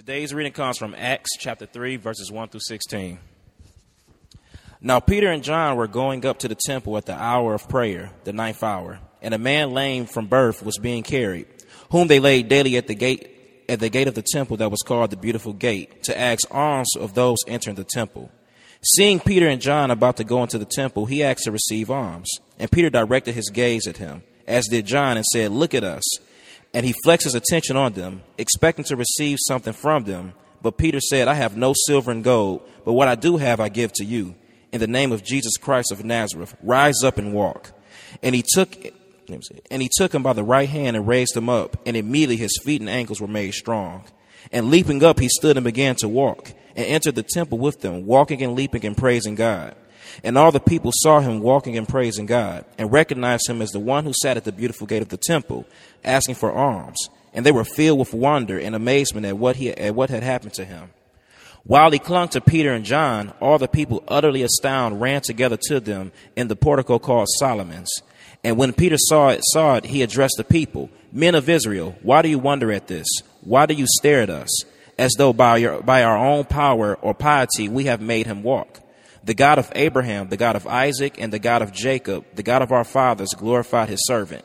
Today's reading comes from Acts chapter 3, verses 1 through 16. Now, Peter and John were going up to the temple at the hour of prayer, the ninth hour, and a man lame from birth was being carried, whom they laid daily at the gate at the gate of the temple that was called the Beautiful Gate, to ask alms of those entering the temple. Seeing Peter and John about to go into the temple, he asked to receive alms. And Peter directed his gaze at him, as did John, and said, Look at us. And he flexed his attention on them, expecting to receive something from them. But Peter said, I have no silver and gold, but what I do have I give to you. In the name of Jesus Christ of Nazareth, rise up and walk. And he took and he took him by the right hand and raised him up, and immediately his feet and ankles were made strong. And leaping up, he stood and began to walk, and entered the temple with them, walking and leaping and praising God. And all the people saw him walking and praising God, and recognized him as the one who sat at the beautiful gate of the temple, asking for alms. And they were filled with wonder and amazement at what, he, at what had happened to him. While he clung to Peter and John, all the people, utterly astounded, ran together to them in the portico called Solomon's. And when Peter saw it, saw it, he addressed the people, Men of Israel, why do you wonder at this? Why do you stare at us, as though by, your, by our own power or piety we have made him walk? The God of Abraham, the God of Isaac, and the God of Jacob, the God of our fathers, glorified his servant.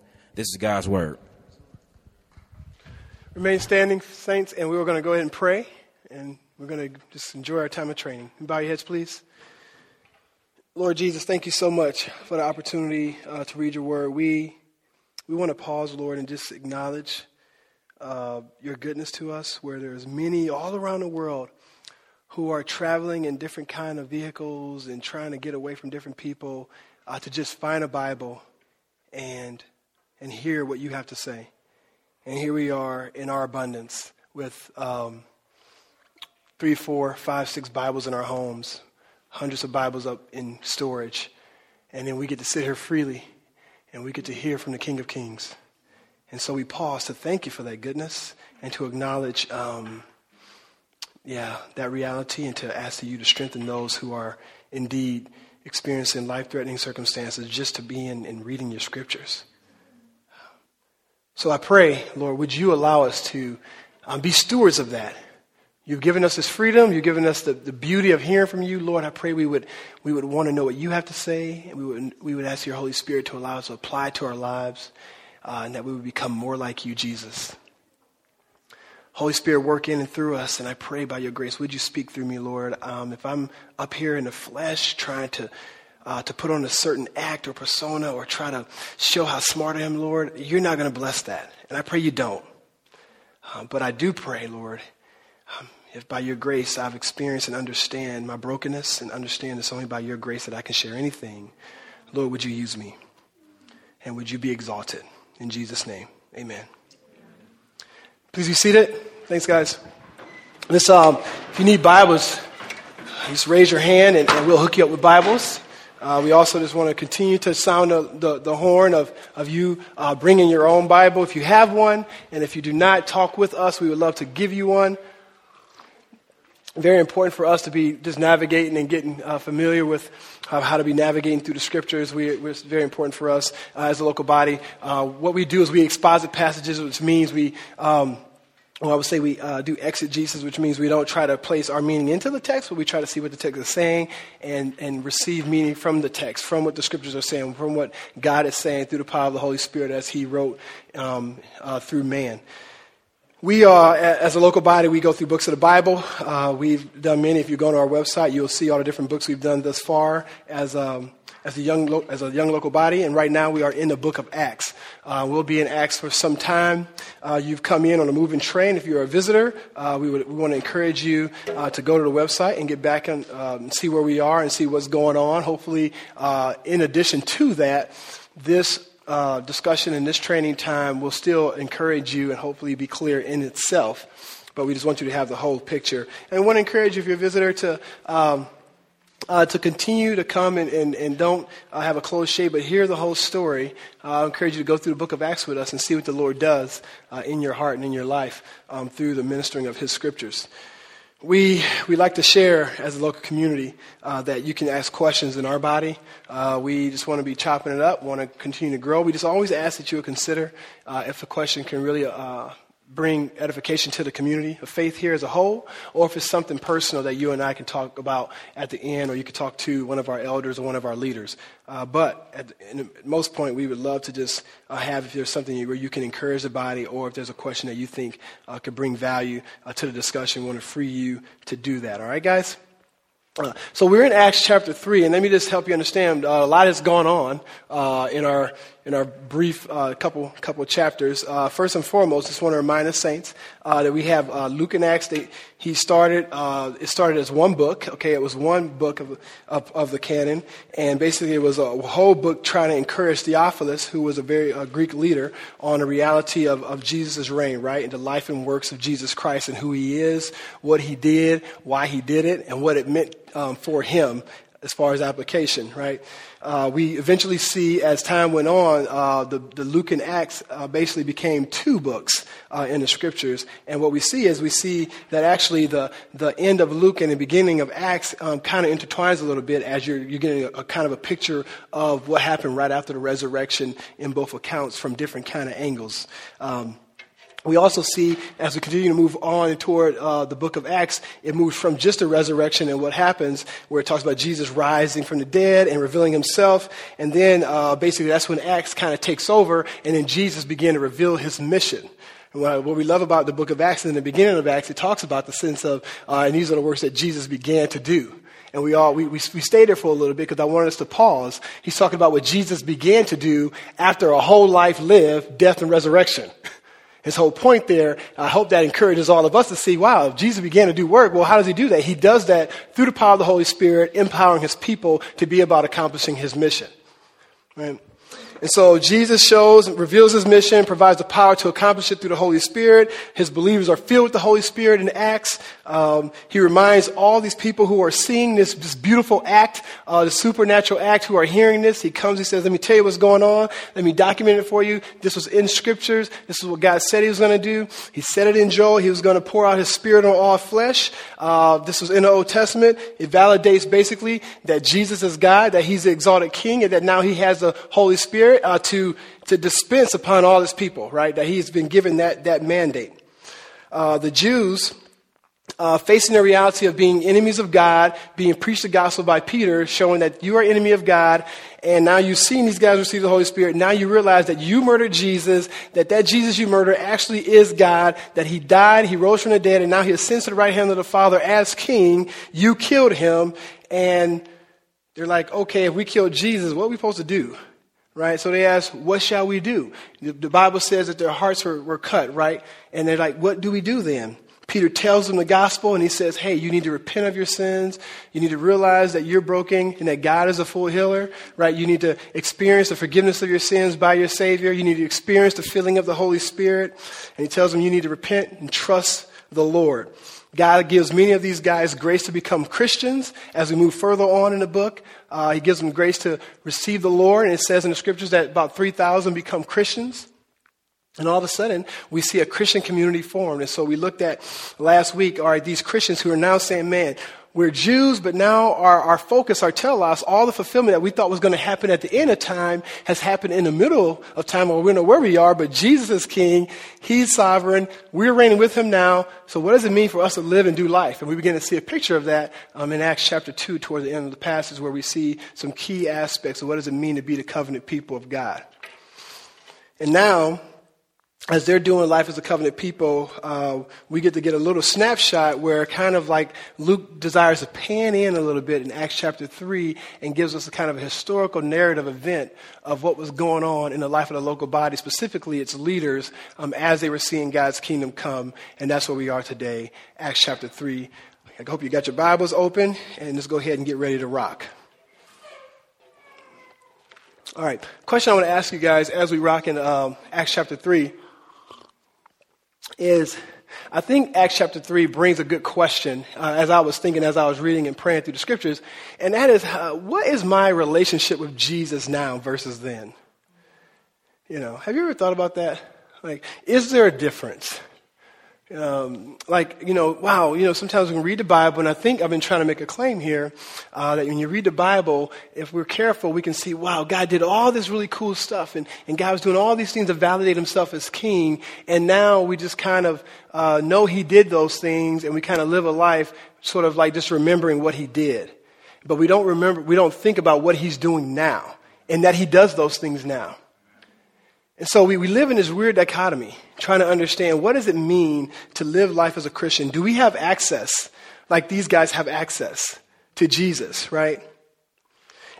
This is God's word. Remain standing, saints, and we are going to go ahead and pray, and we're going to just enjoy our time of training. Bow your heads, please. Lord Jesus, thank you so much for the opportunity uh, to read your word. We, we want to pause, Lord, and just acknowledge uh, your goodness to us, where there's many all around the world who are traveling in different kind of vehicles and trying to get away from different people uh, to just find a Bible and, and hear what you have to say. And here we are in our abundance with um, three, four, five, six Bibles in our homes hundreds of Bibles up in storage. And then we get to sit here freely and we get to hear from the King of Kings. And so we pause to thank you for that goodness and to acknowledge, um, yeah, that reality and to ask you to strengthen those who are indeed experiencing life threatening circumstances just to be in and reading your scriptures. So I pray, Lord, would you allow us to um, be stewards of that You've given us this freedom. You've given us the, the beauty of hearing from you. Lord, I pray we would, we would want to know what you have to say. And we would, we would ask your Holy Spirit to allow us to apply to our lives uh, and that we would become more like you, Jesus. Holy Spirit, work in and through us. And I pray by your grace, would you speak through me, Lord? Um, if I'm up here in the flesh trying to, uh, to put on a certain act or persona or try to show how smart I am, Lord, you're not going to bless that. And I pray you don't. Uh, but I do pray, Lord um, if by your grace I've experienced and understand my brokenness and understand it's only by your grace that I can share anything, Lord, would you use me? And would you be exalted? In Jesus' name, amen. Please be seated. Thanks, guys. This, um, if you need Bibles, just raise your hand and, and we'll hook you up with Bibles. Uh, we also just want to continue to sound the, the, the horn of, of you uh, bringing your own Bible if you have one. And if you do not, talk with us. We would love to give you one very important for us to be just navigating and getting uh, familiar with uh, how to be navigating through the scriptures. We, it's very important for us uh, as a local body. Uh, what we do is we exposit passages, which means we, um, well, I would say we uh, do exegesis, which means we don't try to place our meaning into the text, but we try to see what the text is saying and, and receive meaning from the text, from what the scriptures are saying, from what God is saying through the power of the Holy Spirit as He wrote um, uh, through man. We, are, as a local body, we go through books of the Bible. Uh, we've done many. If you go on our website, you'll see all the different books we've done thus far as, um, as, a, young lo- as a young local body. And right now, we are in the book of Acts. Uh, we'll be in Acts for some time. Uh, you've come in on a moving train. If you're a visitor, uh, we, would, we want to encourage you uh, to go to the website and get back and um, see where we are and see what's going on. Hopefully, in addition to that, this uh, discussion and this training time will still encourage you and hopefully be clear in itself but we just want you to have the whole picture. And we want to encourage you, if you're a visitor, to. Um, uh, to continue to come and, and, and don't uh, have a closed shade, but hear the whole story. Uh, I encourage you to go through the book of Acts with us and see what the Lord does uh, in your heart and in your life um, through the ministering of His scriptures. We, we like to share as a local community uh, that you can ask questions in our body. Uh, we just want to be chopping it up, want to continue to grow. We just always ask that you would consider if a question can really bring edification to the community of faith here as a whole, or if it's something personal that you and I can talk about at the end, or you could talk to one of our elders or one of our leaders. Uh, but at, at, most point, we would love to just uh, have if there's something where you can encourage the body, or if there's a question that you think uh, could bring value uh, to the discussion, we want to free you to do that. All right, guys? Uh, so we're in Acts chapter 3, and let me just help you understand. Uh, a lot has gone on uh, in our in our brief uh, couple couple chapters. Uh, first and foremost, just want to remind the saints uh, that we have Luke and Acts. They, he started. it started as one book. Okay, it was one book of, of, of the canon, and basically it was a whole book trying to encourage Theophilus, who was a very Greek leader, on the reality of, of Jesus' reign, right, and the life and works of Jesus Christ, and who he is, what he did, why he did it, and what it meant um, for him as far as application, right? Uh, we eventually see as time went on, uh, the, the Luke and Acts uh, basically became two books uh, in the scriptures. And what we see is we see that actually the, the end of Luke and the beginning of Acts um, kind of intertwines a little bit as you're, you're getting a, a, kind of a picture of what happened right after the resurrection in both accounts from different kind of angles. Um, we also see as we continue to move on toward uh, the book of Acts, it moves from just the resurrection and what happens, where it talks about Jesus rising from the dead and revealing himself. And then uh, basically that's when Acts kind of takes over, and then Jesus began to reveal his mission. What, what we love about the book of Acts, in the beginning of Acts, it talks about the sense of, uh, and these are the works that Jesus began to do. And we all, we, we, we stayed there for a little bit because I wanted us to pause. He's talking about what Jesus began to do after a whole life lived, death and resurrection. His whole point there, I hope that encourages all of us to see, wow, if Jesus began to do work, well, how does he do that? He does that through the power of the Holy Spirit, empowering his people to be about accomplishing his mission. Right? And so Jesus shows, reveals his mission, provides the power to accomplish it through the Holy Spirit. His believers are filled with the Holy Spirit in Acts. Um, he reminds all these people who are seeing this, this beautiful act, uh, the supernatural act, who are hearing this. He comes, he says, let me tell you what's going on. Let me document it for you. This was in scriptures. This is what God said he was going to do. He said it in Joel. He was going to pour out his spirit on all flesh. Uh, this was in the Old Testament. It validates basically that Jesus is God, that he's the exalted king, and that now he has the Holy Spirit Spirit uh, to, to dispense upon all his people, right? That he's been given that, that mandate. Uh, the Jews, uh, facing the reality of being enemies of God, being preached the gospel by Peter, showing that you are enemy of God, and now you've seen these guys receive the Holy Spirit. Now you realize that you murdered Jesus, that that Jesus you murdered actually is God, that he died, he rose from the dead, and now he ascends to the right hand of the Father as king. You killed him, and they're like, okay, if we killed Jesus, what are we supposed to do? Right? So they ask, what shall we do? The, the Bible says that their hearts were, were cut, right? And they're like, what do we do then? Peter tells them the gospel and he says, hey, you need to repent of your sins. You need to realize that you're broken and that God is a full healer, right? You need to experience the forgiveness of your sins by your Savior. You need to experience the filling of the Holy Spirit. And he tells them you need to repent and trust the Lord. God gives many of these guys grace to become Christians as we move further on in the book. Uh, he gives them grace to receive the Lord, and it says in the scriptures that about 3,000 become Christians. And all of a sudden, we see a Christian community formed. And so we looked at last week, all right, these Christians who are now saying, man, we're Jews, but now our, our focus, our telos, all the fulfillment that we thought was going to happen at the end of time has happened in the middle of time where we don't know where we are, but Jesus is king. He's sovereign. We're reigning with him now. So what does it mean for us to live and do life? And we begin to see a picture of that um, in Acts chapter 2 toward the end of the passage where we see some key aspects of what does it mean to be the covenant people of God. And now, as they're doing life as a covenant people, uh, we get to get a little snapshot where kind of like Luke desires to pan in a little bit in Acts chapter 3 and gives us a kind of a historical narrative event of what was going on in the life of the local body, specifically its leaders, um, as they were seeing God's kingdom come. And that's where we are today, Acts chapter 3. I hope you got your Bibles open, and let's go ahead and get ready to rock. All right, question I want to ask you guys as we rock in um, Acts chapter 3 is I think Acts chapter 3 brings a good question uh, as I was thinking, as I was reading and praying through the scriptures, and that is uh, what is my relationship with Jesus now versus then? You know, have you ever thought about that? Like, is there a difference? Um, like, you know, wow, you know, sometimes when we read the Bible, and I think I've been trying to make a claim here uh, that when you read the Bible, if we're careful, we can see, wow, God did all this really cool stuff, and, and God was doing all these things to validate himself as king, and now we just kind of uh, know he did those things, and we kind of live a life sort of like just remembering what he did. But we don't remember, we don't think about what he's doing now, and that he does those things now. And so we, we live in this weird dichotomy, trying to understand what does it mean to live life as a Christian? Do we have access, like these guys have access to Jesus, right?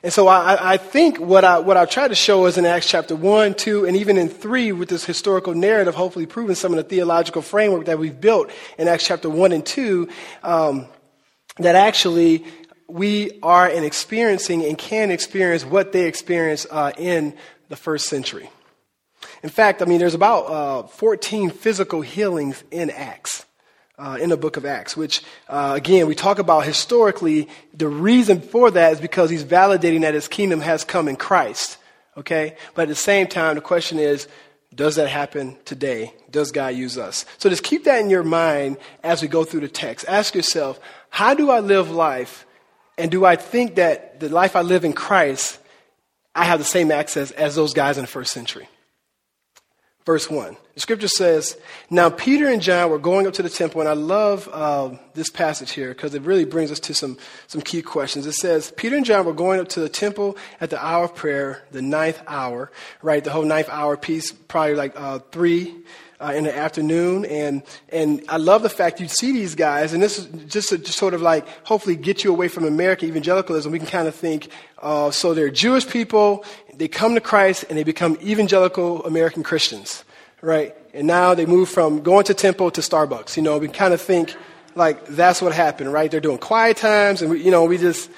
And so I, I think what I, what I tried to show is in Acts chapter 1, 2, and even in 3 with this historical narrative, hopefully proving some of the theological framework that we've built in Acts chapter 1 and 2, um, that actually we are in experiencing and can experience what they experienced uh, in the first century. In fact, I mean, there's about uh, 14 physical healings in Acts. Uh, in the book of Acts, which, uh, again, we talk about historically, the reason for that is because he's validating that his kingdom has come in Christ. Okay? But at the same time, the question is, does that happen today? Does God use us? So just keep that in your mind as we go through the text. Ask yourself, how do I live life? And do I think that the life I live in Christ, I have the same access as those guys in the first century? Verse 1. The scripture says, Now Peter and John were going up to the temple, and I love uh, this passage here because it really brings us to some, some key questions. It says, Peter and John were going up to the temple at the hour of prayer, the ninth hour, right? The whole ninth hour piece, probably like uh, 3 uh, in the afternoon. And, and I love the fact you see these guys, and this is just to just sort of like hopefully get you away from American evangelicalism. We can kind of think, uh, so they're Jewish people, they come to Christ, and they become evangelical American Christians, right? And now they move from going to temple to Starbucks. You know, we kind of think like that's what happened, right? They're doing quiet times, and we, you know, we just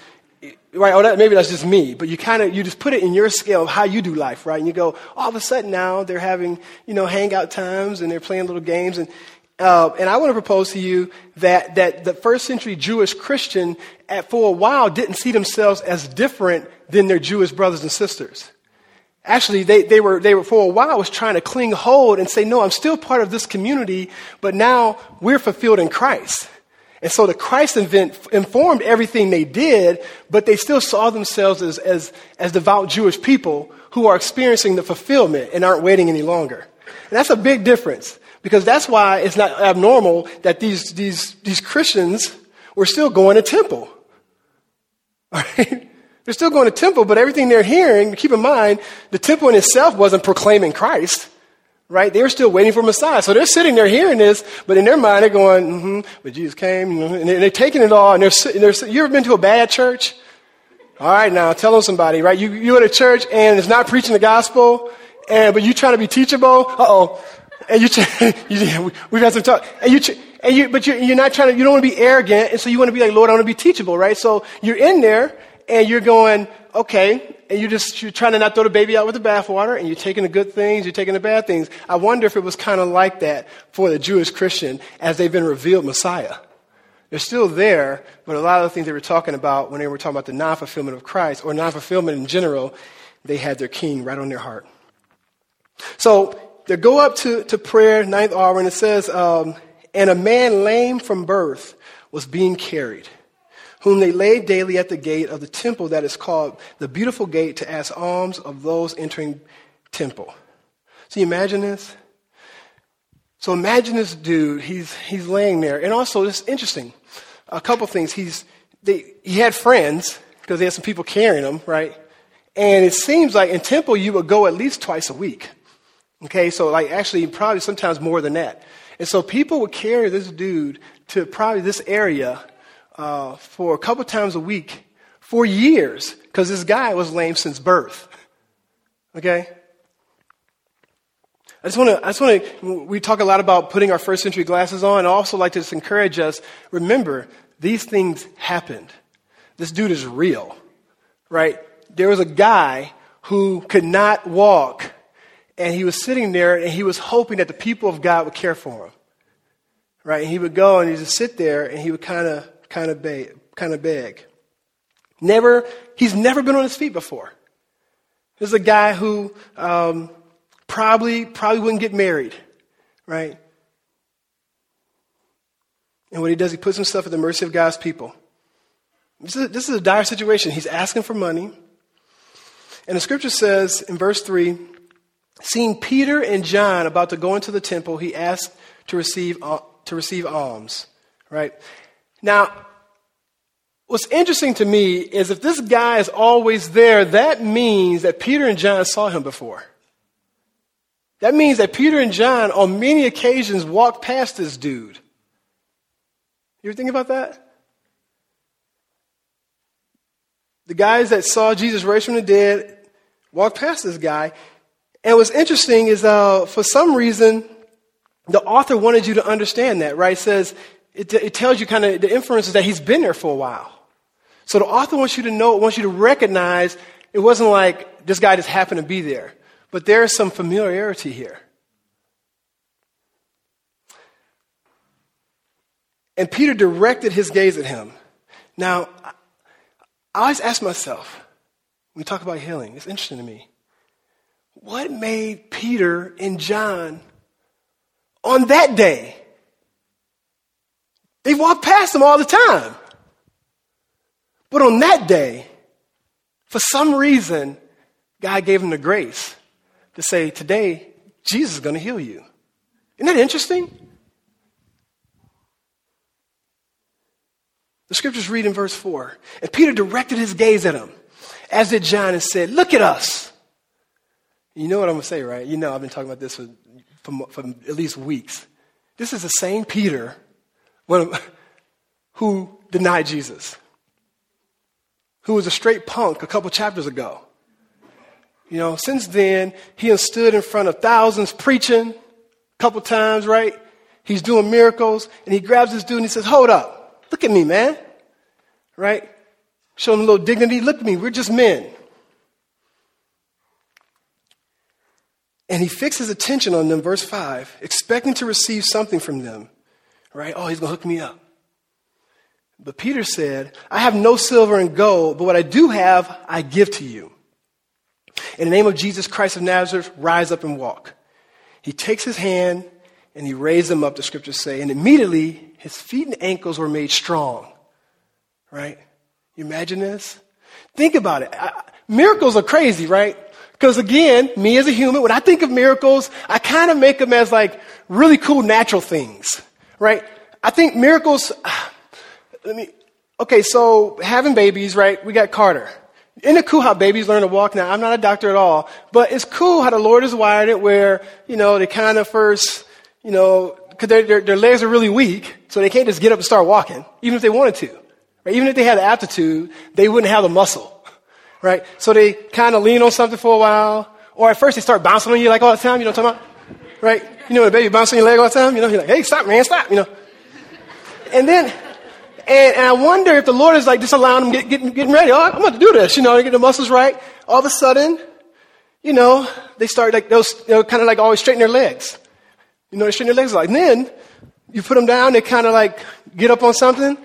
right? Or that, maybe that's just me, but you kind of you just put it in your scale of how you do life, right? And you go, all of a sudden now they're having you know hangout times and they're playing little games, and uh, and I want to propose to you that that the first century Jewish Christian, at, for a while, didn't see themselves as different than their Jewish brothers and sisters. Actually, they, they, were, they were, for a while, was trying to cling hold and say, no, I'm still part of this community, but now we're fulfilled in Christ. And so the Christ event informed everything they did, but they still saw themselves as, as, as devout Jewish people who are experiencing the fulfillment and aren't waiting any longer. And that's a big difference because that's why it's not abnormal that these, these, these Christians were still going to temple. Right? They're still going to temple, but everything they're hearing, keep in mind, the temple in itself wasn't proclaiming Christ right? They were still waiting for Messiah. So they're sitting there hearing this, but in their mind they're going, mm-hmm, but Jesus came, and they're taking it all, and they're, sitting, they're you ever been to a bad church? All right, now tell them somebody, right? You, you're at a church and it's not preaching the gospel, and, but you trying to be teachable. Uh-oh. And you, you we've had some talk, and you, and you, but you're, you're not trying to, you don't want to be arrogant, and so you want to be like, Lord, I want to be teachable, right? So you're in there, and you're going, okay, and you're just you're trying to not throw the baby out with the bathwater, and you're taking the good things, you're taking the bad things. I wonder if it was kind of like that for the Jewish Christian as they've been revealed Messiah. They're still there, but a lot of the things they were talking about when they were talking about the non-fulfillment of Christ or non-fulfillment in general, they had their King right on their heart. So they go up to, to prayer, ninth hour, and it says, um, and a man lame from birth was being carried whom they laid daily at the gate of the temple that is called the beautiful gate to ask alms of those entering temple. So you imagine this? So imagine this dude, he's, he's laying there. And also, it's interesting. A couple things. He's, they, he had friends, because he had some people carrying him, right? And it seems like in temple, you would go at least twice a week. Okay, so like actually, probably sometimes more than that. And so people would carry this dude to probably this area uh, for a couple times a week for years because this guy was lame since birth. Okay? I just want to, I just want to, we talk a lot about putting our first century glasses on. I also like to just encourage us, remember, these things happened. This dude is real, right? There was a guy who could not walk, and he was sitting there and he was hoping that the people of God would care for him. right? And he would go and he'd just sit there and he would kind of, kind of big. kind of beg. Never, he's never been on his feet before. This is a guy who um, probably, probably wouldn't get married, right? And what he does, he puts himself at the mercy of God's people. This is, this is a dire situation. He's asking for money. And the scripture says in verse 3 Seeing Peter and John about to go into the temple, he asked to receive, uh, to receive alms. Right? Now, what's interesting to me is if this guy is always there, that means that Peter and John saw him before. That means that Peter and John, on many occasions, walked past this dude. You ever think about that? The guys that saw Jesus raised from the dead walked past this guy. And what's interesting is, uh, for some reason, the author wanted you to understand that, right? It says, it, it tells you kind of the inference is that he's been there for a while. So the author wants you to know, wants you to recognize it wasn't like this guy just happened to be there, but there is some familiarity here. And Peter directed his gaze at him. Now, I always ask myself, when we talk about healing, it's interesting to me. What made Peter and John on that day? They walked past him all the time. But on that day, for some reason, God gave them the grace to say, Today, Jesus is going to heal you. Isn't that interesting? The scriptures read in verse 4. And Peter directed his gaze at him, as did John, and said, Look at us. You know what I'm going to say, right? You know, I've been talking about this for, for, for at least weeks. This is the same Peter who denied Jesus, who was a straight punk a couple chapters ago. You know, since then, he has stood in front of thousands preaching a couple times, right? He's doing miracles, and he grabs this dude and he says, Hold up. Look at me, man. Right? Show him a little dignity. Look at me. We're just men. And he fixes attention on them, verse 5, expecting to receive something from them. Right? Oh, he's going to hook me up. But Peter said, I have no silver and gold, but what I do have, I give to you. In the name of Jesus Christ of Nazareth, rise up and walk. He takes his hand and he raised him up, the scriptures say, and immediately his feet and ankles were made strong. Right? You imagine this? Think about it. I, miracles are crazy, right? Because again, me as a human, when I think of miracles, I kind of make them as like really cool natural things, right? I think miracles, let me, okay, so having babies, right? We got Carter. Isn't it cool how babies learn to walk now? I'm not a doctor at all, but it's cool how the Lord has wired it where, you know, they kind of first, you know, because their, their, legs are really weak, so they can't just get up and start walking, even if they wanted to. Right? Even if they had the aptitude, they wouldn't have the muscle. Right? So they kind of lean on something for a while, or at first they start bouncing on you like all the time, you know what I'm talking about? Right? You know when a baby bouncing your leg all the time? You know, you're like, hey, stop, man, stop, you know. And then, and, and I wonder if the Lord is like just allowing them get, getting, getting ready. Oh, I'm about to do this, you know, get the muscles right. All of a sudden, you know, they start like those, you know, kind of like always straighten their legs. You know, they straighten their legs like. And then you put them down, they kind of like get up on something,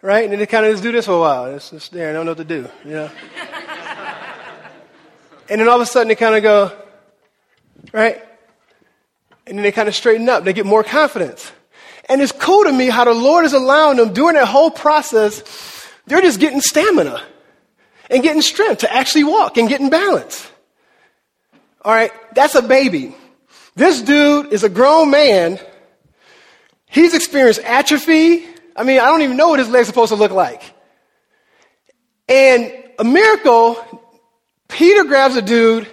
right? And then they kind of just do this for a while. It's just there, I don't know what to do, you know. and then all of a sudden they kind of go, right? And then they kind of straighten up. They get more confidence. And it's cool to me how the Lord is allowing them during that whole process, they're just getting stamina and getting strength to actually walk and getting balance. All right, that's a baby. This dude is a grown man. He's experienced atrophy. I mean, I don't even know what his leg's supposed to look like. And a miracle, Peter grabs a dude,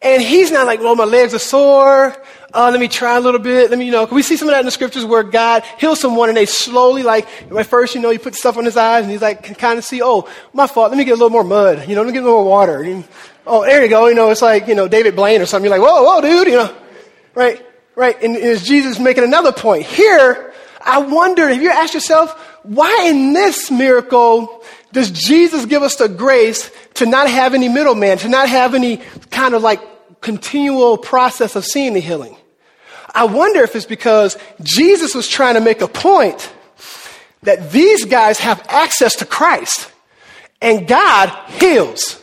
and he's not like, well, my legs are sore. Uh, let me try a little bit. Let me, you know, can we see some of that in the scriptures where God heals someone and they slowly, like, at first, you know, you put stuff on his eyes and he's like, can kind of see, oh, my fault. Let me get a little more mud. You know, let me get a little more water. And, oh, there you go. You know, it's like, you know, David Blaine or something. You're like, whoa, whoa, dude, you know. Right? Right? And is Jesus making another point? Here, I wonder if you ask yourself, why in this miracle does Jesus give us the grace to not have any middleman, to not have any kind of like continual process of seeing the healing? I wonder if it's because Jesus was trying to make a point that these guys have access to Christ and God heals.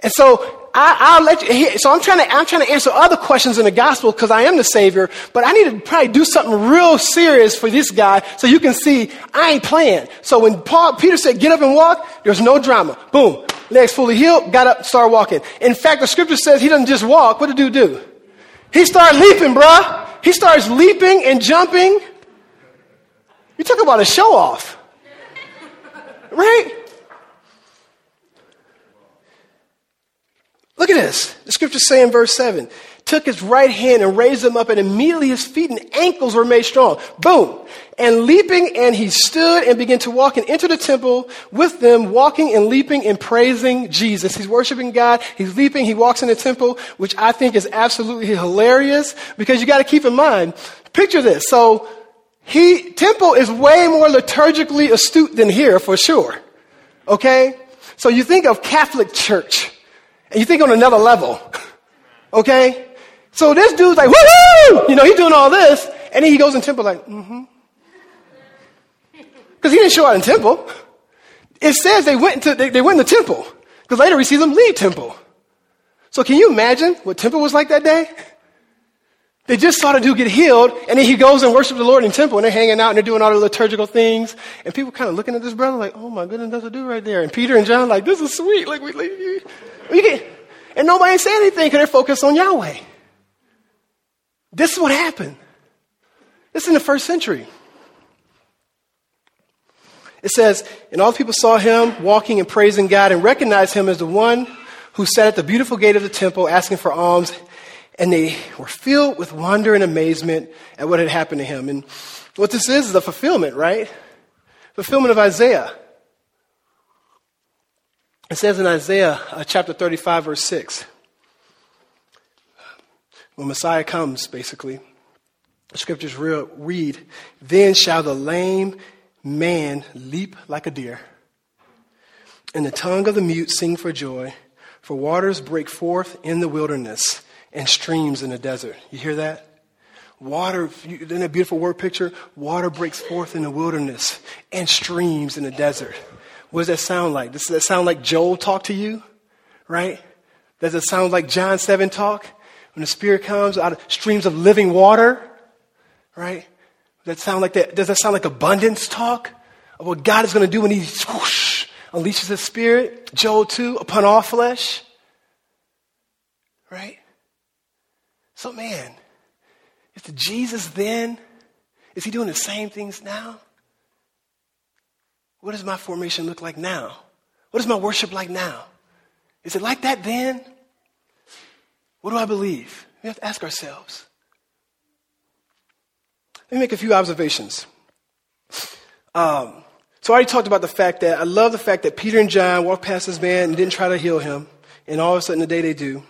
And so I, will let you. So I'm trying to I'm trying to answer other questions in the gospel because I am the Savior. But I need to probably do something real serious for this guy so you can see I ain't playing. So when Paul Peter said, "Get up and walk," there's no drama. Boom, legs fully healed. Got up, started walking. In fact, the scripture says he doesn't just walk. What did dude do? He started leaping, bruh. He starts leaping and jumping. You talk about a show off, right? Look at this. The scriptures say in verse 7 took his right hand and raised him up, and immediately his feet and ankles were made strong. Boom. And leaping, and he stood and began to walk and enter the temple with them, walking and leaping and praising Jesus. He's worshiping God. He's leaping. He walks in the temple, which I think is absolutely hilarious because you got to keep in mind, picture this. So he, temple is way more liturgically astute than here for sure. Okay? So you think of Catholic Church. And you think on another level. Okay? So this dude's like, woo! You know, he's doing all this. And then he goes in temple like, mm-hmm. Because he didn't show out in temple. It says they went into, they, they went in the temple. Because later we see them leave temple. So can you imagine what temple was like that day? They just saw the dude get healed, and then he goes and worships the Lord in temple, and they're hanging out and they're doing all the liturgical things, and people kind of looking at this brother like, "Oh my goodness, that's a dude right there." And Peter and John like, "This is sweet." Like we, we and nobody said anything because they're focused on Yahweh. This is what happened. This is in the first century. It says, and all the people saw him walking and praising God and recognized him as the one who sat at the beautiful gate of the temple asking for alms and they were filled with wonder and amazement at what had happened to him. And what this is is a fulfillment, right? Fulfillment of Isaiah. It says in Isaiah uh, chapter 35, verse 6, when Messiah comes, basically, the scriptures read, Then shall the lame man leap like a deer, and the tongue of the mute sing for joy, for waters break forth in the wilderness and streams in the desert. You hear that? Water, that a beautiful word picture? Water breaks forth in the wilderness and streams in the desert. What does that sound like? Does that sound like Joel talk to you? Right? Does it sound like John 7 talk? When the Spirit comes out of streams of living water? Right? Does that sound like that? Does that sound like abundance talk? Of what God is going to do when He whoosh, unleashes His Spirit? Joel 2, upon all flesh? Right? So, man, is the Jesus then, is he doing the same things now? What does my formation look like now? What is my worship like now? Is it like that then? What do I believe? We have to ask ourselves. Let me make a few observations. Um, so I already talked about the fact that I love the fact that Peter and John walked past this man and didn't try to heal him, and all of a sudden the day they do.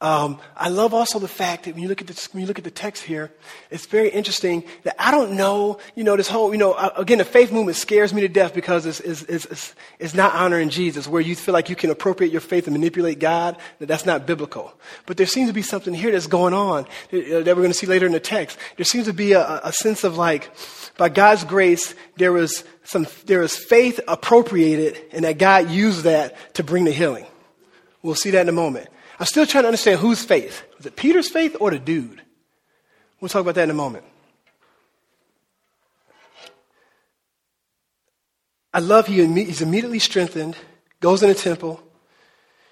Um, I love also the fact that when you look at the when you look at the text here, it's very interesting that I don't know. You know, this whole you know uh, again the faith movement scares me to death because it's, it's, it's, it's not honoring Jesus, where you feel like you can appropriate your faith and manipulate God. That that's not biblical. But there seems to be something here that's going on uh, that we're going to see later in the text. There seems to be a, a sense of like, by God's grace, there was some there was faith appropriated, and that God used that to bring the healing. We'll see that in a moment. I'm still trying to understand whose faith. Was it Peter's faith or the dude? We'll talk about that in a moment. I love he he's immediately strengthened, goes in the temple,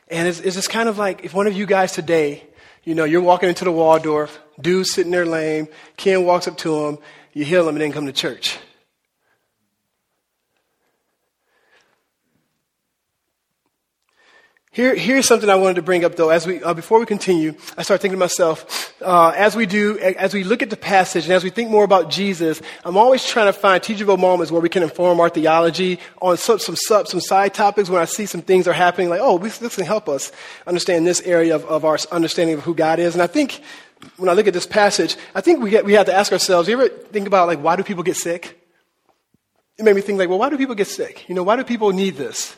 and it's, it's just kind of like if one of you guys today, you know, you're walking into the Waldorf, dude's sitting there lame, Ken walks up to him, you heal him, and then come to church. Here, here's something I wanted to bring up, though. As we, uh, before we continue, I start thinking to myself, uh, as we do, as we look at the passage and as we think more about Jesus, I'm always trying to find teachable moments where we can inform our theology on some, some, some, some side topics when I see some things are happening, like, oh, this, this can help us understand this area of, of our understanding of who God is. And I think when I look at this passage, I think we, get, we have to ask ourselves, you ever think about, like, why do people get sick? It made me think, like, well, why do people get sick? You know, why do people need this?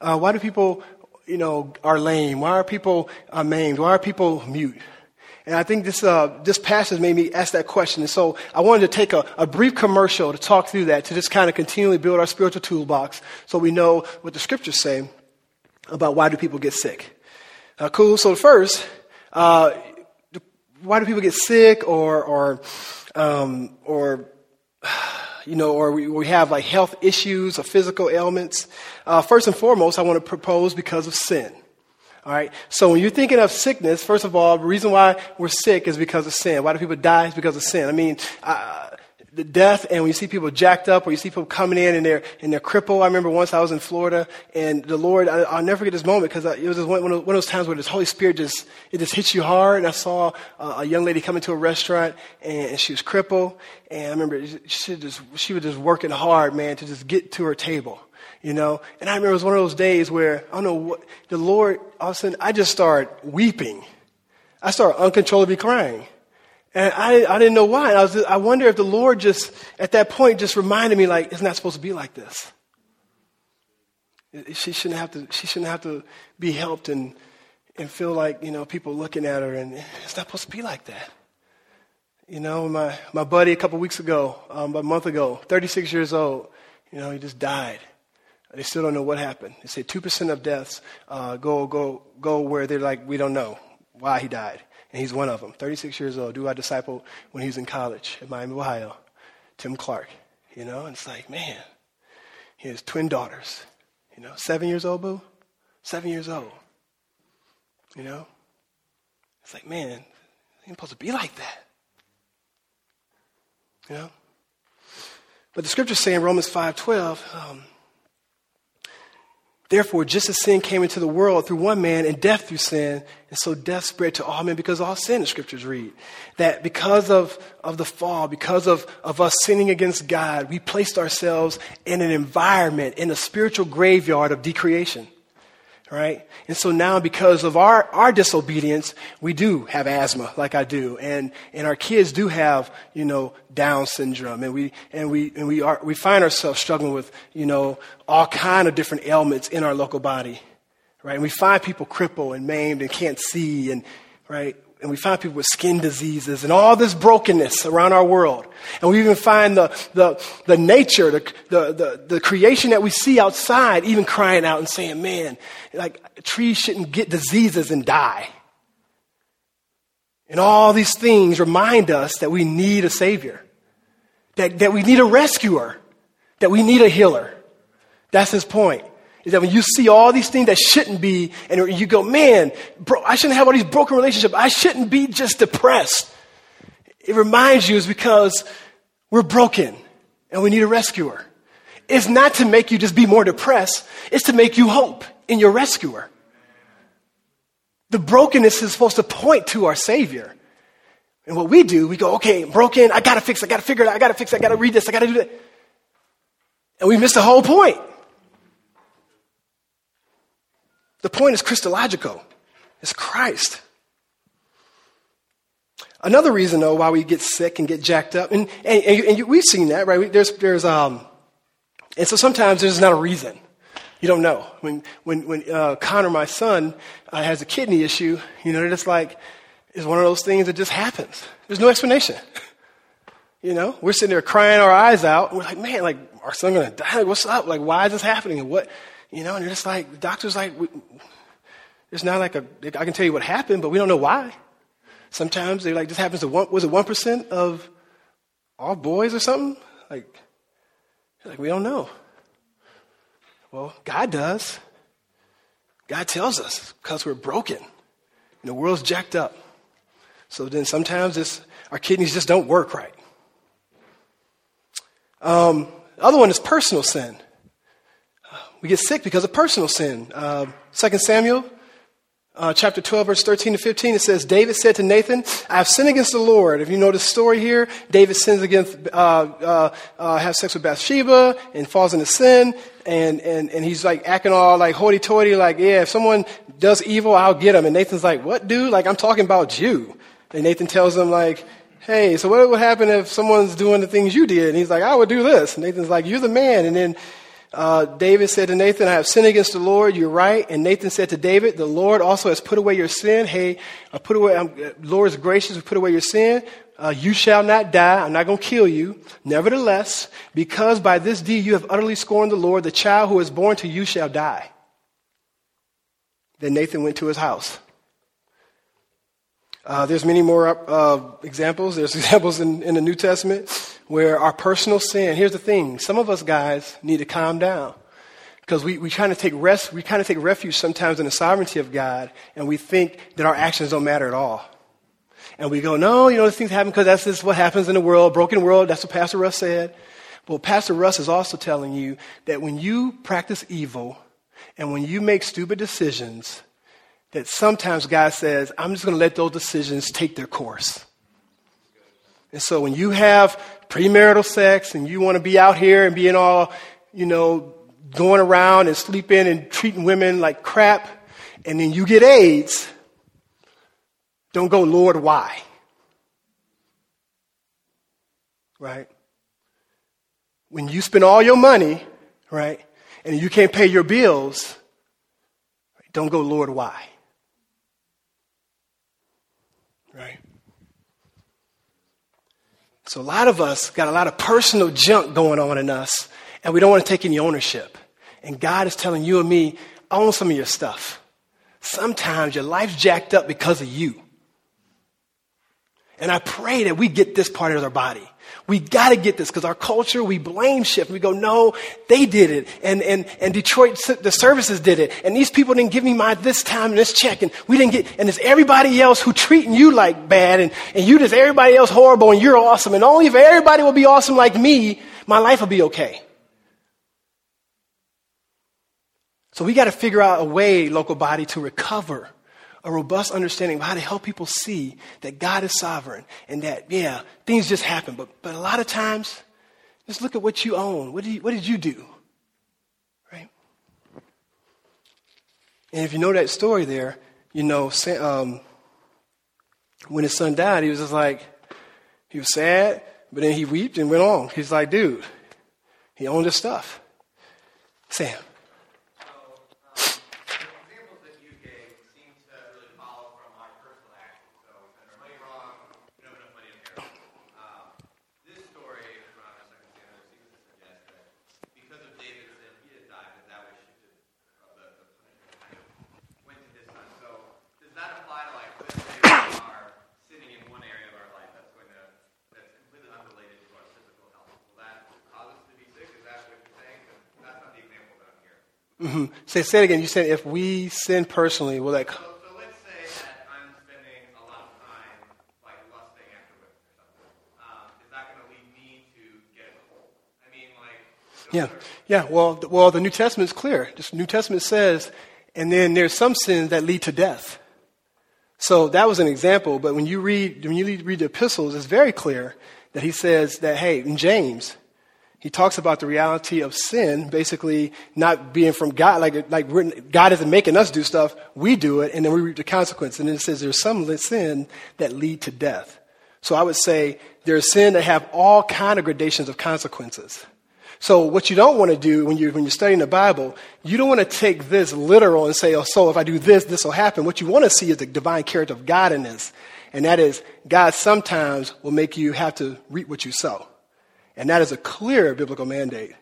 Uh, why do people you know, are lame? Why are people uh, maimed? Why are people mute? And I think this, uh, this passage made me ask that question. And so I wanted to take a, a brief commercial to talk through that, to just kind of continually build our spiritual toolbox so we know what the scriptures say about why do people get sick. Uh, cool. So first, uh, why do people get sick or, or, um, or, you know, or we, we have like health issues or physical ailments? Uh, first and foremost, I want to propose because of sin. All right. So when you're thinking of sickness, first of all, the reason why we're sick is because of sin. Why do people die? It's because of sin. I mean, the death, and when you see people jacked up, or you see people coming in and they're and they're crippled. I remember once I was in Florida, and the Lord, I, will never forget this moment because it was just one, one, of, those times where this Holy Spirit just it just hits you hard. And I saw uh, a young lady come into a restaurant, and, and she was crippled, and I remember she just she was just working hard, man, to just get to her table you know. And I remember it was one of those days where I don't know what the Lord all of a sudden I just started weeping. I started uncontrollably crying. And I, I didn't know why. I, was, I wonder if the Lord just, at that point, just reminded me, like, it's not supposed to be like this. She shouldn't have to, she shouldn't have to be helped and, and feel like, you know, people looking at her, and it's not supposed to be like that. You know, my, my buddy a couple weeks ago, um, a month ago, 36 years old, you know, he just died. They still don't know what happened. They say 2% of deaths uh, go, go, go where they're like, we don't know why he died. And he's one of them. 36 years old. Do I disciple when he was in college at Miami, Ohio? Tim Clark. You know, and it's like, man, he has twin daughters. You know, seven years old, boo? Seven years old. You know? It's like, man, ain't supposed to be like that. You know? But the scriptures say in Romans 5.12, um, Therefore, just as sin came into the world through one man and death through sin, and so death spread to all men because all sin, the scriptures read. That because of, of the fall, because of, of us sinning against God, we placed ourselves in an environment, in a spiritual graveyard of decreation right? And so now because of our, our disobedience, we do have asthma like I do. And, and our kids do have, you know, Down syndrome. And we, and we, and we are, we find ourselves struggling with, you know, all kind of different ailments in our local body, right? And we find people crippled and maimed and can't see and, right? And we find people with skin diseases and all this brokenness around our world. And we even find the, the, the nature, the, the, the, the, creation that we see outside, even crying out and saying, man, like trees shouldn't get diseases and die. And all these things remind us that we need a Savior, that, that we need a rescuer, that we need a healer. That's his point is that when you see all these things that shouldn't be, and you go, man, bro, I shouldn't have all these broken relationships. I shouldn't be just depressed. It reminds you is because we're broken and we need a rescuer. It's not to make you just be more depressed. It's to make you hope in your rescuer. The brokenness is supposed to point to our Savior. And what we do, we go, okay, I'm broken. I gotta fix. I gotta figure it out. I gotta fix. I gotta read this. I gotta do that. And we miss the whole point. The point is Christological. It's Christ. Another reason, though, why we get sick and get jacked up, and, and, and you, we've seen that, right? There's, there's, um, and so sometimes there's not a reason. You don't know. When, when, when uh, Connor, my son, uh, has a kidney issue, you know, it's like, it's one of those things that just happens. There's no explanation. you know, we're sitting there crying our eyes out. we're like, man, like, our son gonna die? Like, what's up? Like, why is this happening? And what, you know, and you're just like, the doctor's like, it's not like a, I can tell you what happened, but we don't know why. Sometimes they're like, this happens to one, was it 1% of all boys or something? Like, like, we don't know. Well, God does. God tells us because we're broken. And the world's jacked up. So then sometimes this, our kidneys just don't work right. Um, the other one is personal sin. We get sick because of personal sin. Uh, 2 Samuel uh, chapter 12, verse 13 to 15, it says, David said to Nathan, I have sinned against the Lord. If you know the story here, David sins against, uh, uh, uh, has sex with Bathsheba and falls into sin. And, and, and he's like acting all like hoity toity, like, yeah, if someone does evil, I'll get him. And Nathan's like, what, dude? Like, I'm talking about you. And Nathan tells him, like, hey, so what would happen if someone's doing the things you did? And he's like, I would do this. And Nathan's like, you're the man. And then Uh, David said to Nathan, I have sinned against the Lord. You're right. And Nathan said to David, The Lord also has put away your sin. Hey, I put away, um, Lord is gracious to put away your sin. Uh, you shall not die. I'm not going to kill you. Nevertheless, because by this deed you have utterly scorned the Lord, the child who is born to you shall die. Then Nathan went to his house. Uh, there's many more uh, examples. There's examples in, in the New Testament where our personal sin. Here's the thing: some of us guys need to calm down because we, we kind of take rest. We kind of take refuge sometimes in the sovereignty of God, and we think that our actions don't matter at all. And we go, no, you know, these things happen because that's just what happens in the world, broken world. That's what Pastor Russ said. Well, Pastor Russ is also telling you that when you practice evil and when you make stupid decisions, that sometimes God says, I'm just going to let those decisions take their course. And so when you have premarital sex and you want to be out here and being all, you know, going around and sleeping and treating women like crap, and then you get AIDS, don't go, Lord, why? Right? When you spend all your money, right, and you can't pay your bills, don't go, Lord, why? Right? So a lot of us got a lot of personal junk going on in us, and we don't want to take any ownership. And God is telling you and me, own some of your stuff. Sometimes your life's jacked up because of you. And I pray that we get this part of our body. We got to get this because our culture, we blame shift. We go, no, they did it. And, and, and Detroit, the services did it. And these people didn't give me my this time and this check. And we didn't get, and it's everybody else who treating you like bad. And, and you just everybody else horrible and you're awesome. And only if everybody will be awesome like me, my life will be okay. So we got to figure out a way, local body, to recover a robust understanding of how to help people see that God is sovereign and that, yeah, things just happen. But, but a lot of times, just look at what you own. What did you, what did you do? Right? And if you know that story there, you know, um, when his son died, he was just like, he was sad, but then he wept and went on. He's like, dude, he owned his stuff. Sam. Mm-hmm. Say, say it again. You said if we sin personally, will that? So, so let's say that I'm spending a lot of time like lusting after women or something. Um, is that going to lead me to get a hole? I mean, like. Yeah, yeah. Well, well, the New Testament is clear. The New Testament says, and then there's some sins that lead to death. So that was an example. But when you read when you read the epistles, it's very clear that he says that hey, in James, he talks about the reality of sin, basically not being from God, like, like God isn't making us do stuff, we do it, and then we reap the consequence. And then it says there's some sin that lead to death. So I would say there's sin that have all kind of gradations of consequences. So what you don't want to do when you're, when you're studying the Bible, you don't want to take this literal and say, oh, so if I do this, this will happen. What you want to see is the divine character of God in this. And that is, God sometimes will make you have to reap what you sow. And that is a clear biblical mandate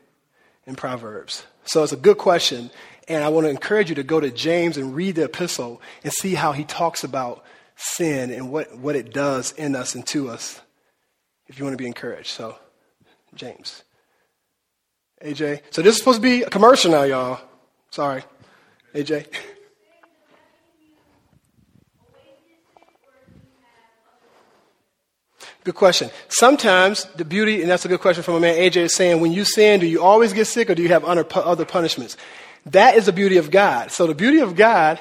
in Proverbs. So it's a good question. And I want to encourage you to go to James and read the epistle and see how he talks about sin and what, what it does in us and to us if you want to be encouraged. So, James. AJ. So this is supposed to be a commercial now, y'all. Sorry. AJ. Good question. Sometimes the beauty, and that's a good question from a man, AJ is saying, when you sin, do you always get sick or do you have other punishments? That is the beauty of God. So the beauty of God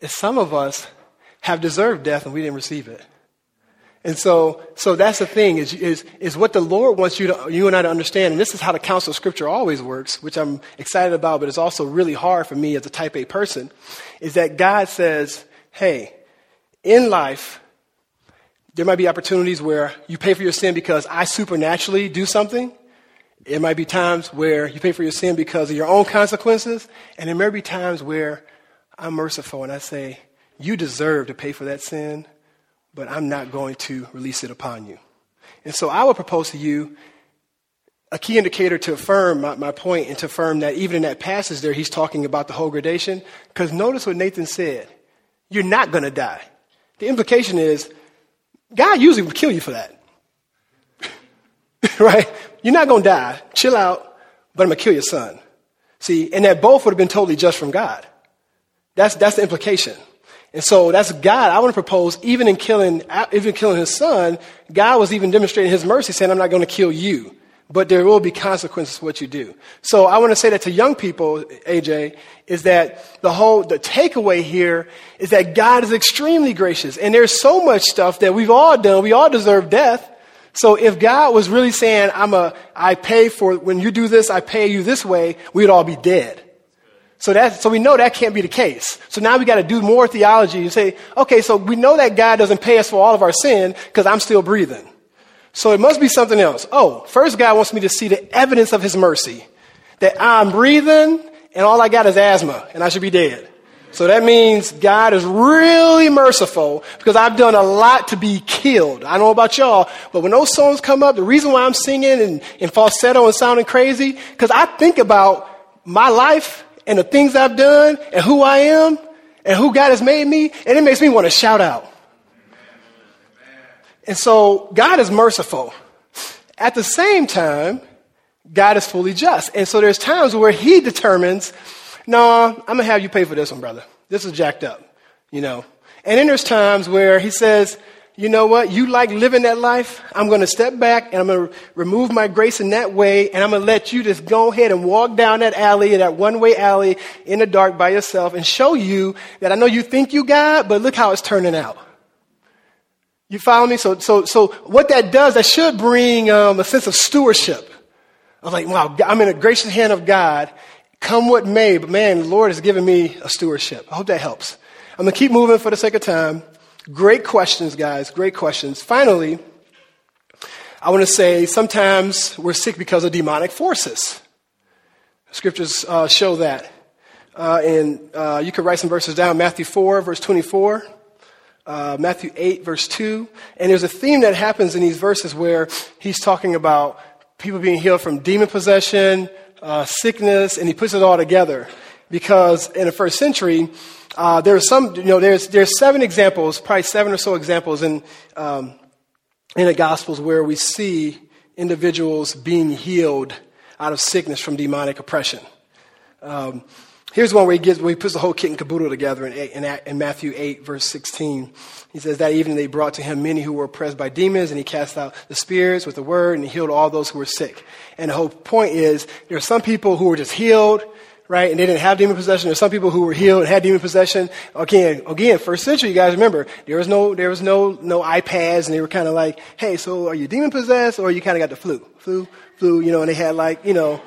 is some of us have deserved death and we didn't receive it. And so, so that's the thing is, is, is what the Lord wants you to, you and I to understand. And this is how the counsel of scripture always works, which I'm excited about, but it's also really hard for me as a type A person, is that God says, hey, in life, there might be opportunities where you pay for your sin because I supernaturally do something, It might be times where you pay for your sin because of your own consequences, and there may be times where I'm merciful and I say, You deserve to pay for that sin, but I'm not going to release it upon you. And so I would propose to you a key indicator to affirm my, my point and to affirm that even in that passage there, he's talking about the whole gradation. Because notice what Nathan said you're not going to die. The implication is God usually would kill you for that. right? You're not going to die. Chill out, but I'm going to kill your son. See, and that both would have been totally just from God. That's, that's the implication. And so that's God. I want to propose, even in killing, even killing his son, God was even demonstrating his mercy, saying, I'm not going to kill you, but there will be consequences for what you do. So I want to say that to young people, AJ, is that the whole, the takeaway here is that God is extremely gracious. And there's so much stuff that we've all done. We all deserve death. So if God was really saying, I'm a, I pay for, when you do this, I pay you this way, we'd all be dead. So that, so we know that can't be the case. So now we got to do more theology and say, okay, so we know that God doesn't pay us for all of our sin because I'm still breathing. So it must be something else. Oh, first God wants me to see the evidence of his mercy. That I'm breathing and all I got is asthma and I should be dead. So that means God is really merciful because I've done a lot to be killed. I know about y'all, but when those songs come up, the reason why I'm singing in, in falsetto and sounding crazy, because I think about my life and the things I've done and who I am and who God has made me, and it makes me want to shout out. And so God is merciful. At the same time, God is fully just. And so there's times where He determines no, I'm going to have you pay for this one, brother. This is jacked up, you know. And then there's times where he says, you know what? You like living that life. I'm going to step back and I'm going to remove my grace in that way. And I'm going to let you just go ahead and walk down that alley, that one way alley in the dark by yourself and show you that I know you think you got, but look how it's turning out. You follow me? So, so, so what that does, that should bring um, a sense of stewardship. I was like, wow, I'm in a gracious hand of God come what may, but man, the Lord has given me a stewardship. I hope that helps. I'm going to keep moving for the sake of time. Great questions, guys. Great questions. Finally, I want to say sometimes we're sick because of demonic forces. Scriptures uh, show that. Uh, and uh, you could write some verses down Matthew 4, verse 24, uh, Matthew 8, verse 2. And there's a theme that happens in these verses where he's talking about people being healed from demon possession, uh, sickness, and he puts it all together. Because in the first century, uh, there's some, you know, there's, there's seven examples, probably seven or so examples in, um, in the Gospels where we see individuals being healed out of sickness from demonic oppression. Um, here's one where he, gives, where he puts the whole kit and caboodle together in, in, in Matthew 8, verse 16. He says, That evening they brought to him many who were oppressed by demons, and he cast out the spirits with the word, and he healed all those who were sick. And the whole point is, there are some people who were just healed, right, and they didn't have demon possession. There are some people who were healed and had demon possession. Again, again, first century, you guys remember, there was no, there was no, no iPads, and they were kind of like, hey, so are you demon possessed, or you kind of got the flu? Flu, flu, you know, and they had like, you know,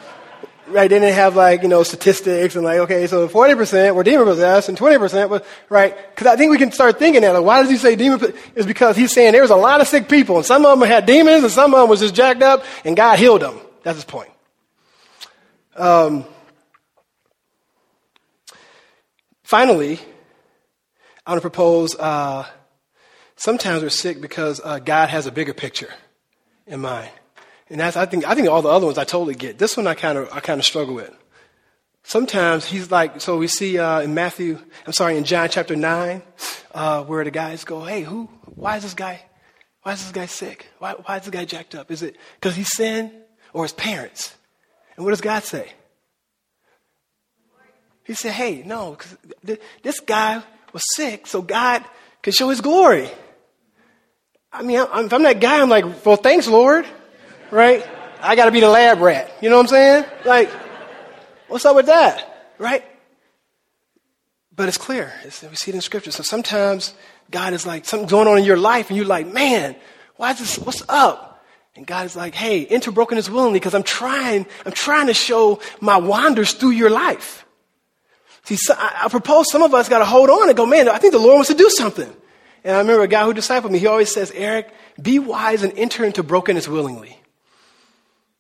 right? They didn't have like, you know, statistics and like, okay, so 40% were demon possessed and 20% was, right? Because I think we can start thinking that. Like, why does he say demon? Is because he's saying there was a lot of sick people and some of them had demons and some of them was just jacked up and God healed them. That's his point. Um, finally, I want to propose, uh, sometimes we're sick because uh, God has a bigger picture in mind. And that's, I think, I think all the other ones I totally get. This one I kind of, I kind of struggle with. Sometimes he's like, so we see uh, in Matthew, I'm sorry, in John chapter 9, uh, where the guys go, hey, who, why is this guy, why is this guy sick? Why, why is this guy jacked up? Is it because he sinned or his parents? And what does God say? He said, hey, no, because th- this guy was sick, so God can show his glory. I mean, I'm, if I'm that guy, I'm like, well, thanks, Lord right? I got to be the lab rat. You know what I'm saying? Like, what's up with that, right? But it's clear. It's, we see it in Scripture. So sometimes God is like, something's going on in your life, and you're like, man, why is this? What's up? And God is like, hey, enter brokenness willingly because I'm trying, I'm trying to show my wonders through your life. See, so I, I propose some of us got to hold on and go, man, I think the Lord wants to do something. And I remember a guy who discipled me, he always says, Eric, be wise and enter into brokenness willingly.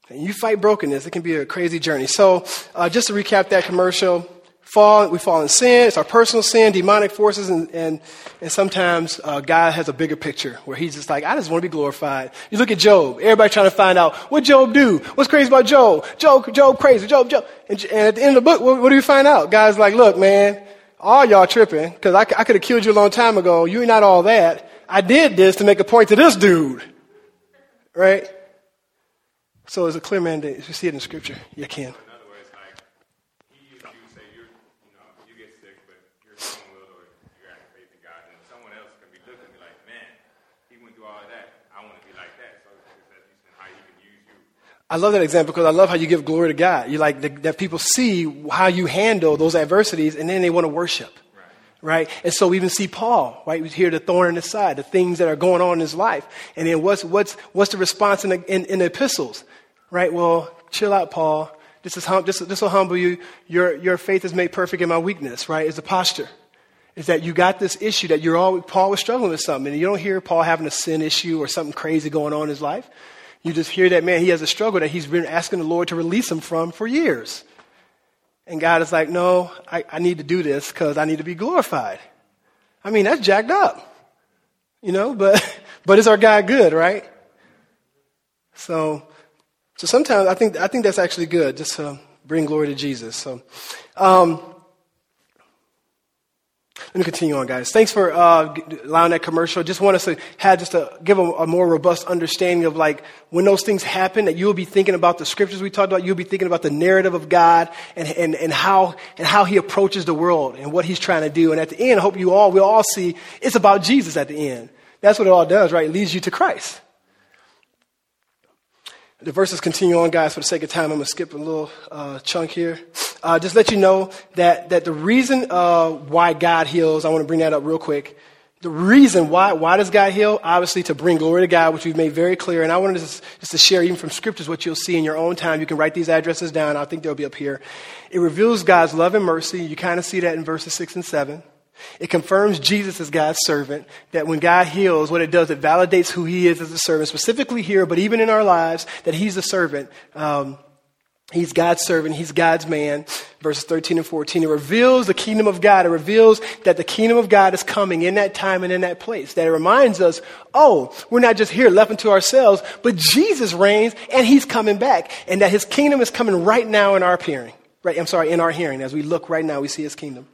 And you fight brokenness, it can be a crazy journey. So, uh, just to recap that commercial, fall, we fall in sin. It's our personal sin, demonic forces, and, and, and sometimes uh, God has a bigger picture where he's just like, I just want to be glorified. You look at Job. Everybody trying to find out what Job do. What's crazy about Job? Job, Job crazy. Job, Job. And, and at the end of the book, what, what do you find out? God's like, look, man, all y'all tripping because I, I could have killed you a long time ago. You ain't not all that. I did this to make a point to this dude. Right? So it's a clear mandate. If You see it in Scripture. You can. In other words, like he used you say you're, you know, you get sick, but you're strong-willed or you got faith in God, and someone else can be looking at me like, man, he went through all of that. I want to be like that. So it's that you how he can use you. I love that example because I love how you give glory to God. You like the, that people see how you handle those adversities, and then they want to worship. Right. And so we even see Paul, right? We hear the thorn in his side, the things that are going on in his life. And then what's, what's, what's the response in the, in, in the epistles? Right? Well, chill out, Paul. This, is hum, this, this will humble you. Your, your faith is made perfect in my weakness, right? Is the posture. Is that you got this issue that you're all, Paul was struggling with something. And you don't hear Paul having a sin issue or something crazy going on in his life. You just hear that, man, he has a struggle that he's been asking the Lord to release him from for years. And God is like, no, I, I need to do this because I need to be glorified. I mean, that's jacked up. You know, but, but is our God good, right? So, so sometimes I think, I think that's actually good, just to bring glory to Jesus. So, um, let me continue on, guys. Thanks for uh, allowing that commercial. Just want us to have just to give a, a, more robust understanding of like when those things happen, that you'll be thinking about the scriptures we talked about. You'll be thinking about the narrative of God and, and, and how and how He approaches the world and what He's trying to do. And at the end, I hope you all will all see it's about Jesus. At the end, that's what it all does, right? It leads you to Christ. The verses continue on, guys. For the sake of time, I'm going to skip a little uh, chunk here. Uh, just let you know that, that the reason uh, why God heals, I want to bring that up real quick. The reason why, why does God heal? Obviously, to bring glory to God, which we've made very clear. And I wanted just, just to share, even from scriptures, what you'll see in your own time. You can write these addresses down. I think they'll be up here. It reveals God's love and mercy. You kind of see that in verses 6 and 7. It confirms Jesus as God's servant, that when God heals, what it does, it validates who he is as a servant, specifically here, but even in our lives, that he's a servant. Um, he's God's servant, he's God's man. Verses 13 and 14. It reveals the kingdom of God. It reveals that the kingdom of God is coming in that time and in that place. That it reminds us, oh, we're not just here left unto ourselves, but Jesus reigns and he's coming back. And that his kingdom is coming right now in our hearing. Right, I'm sorry, in our hearing. As we look right now, we see his kingdom.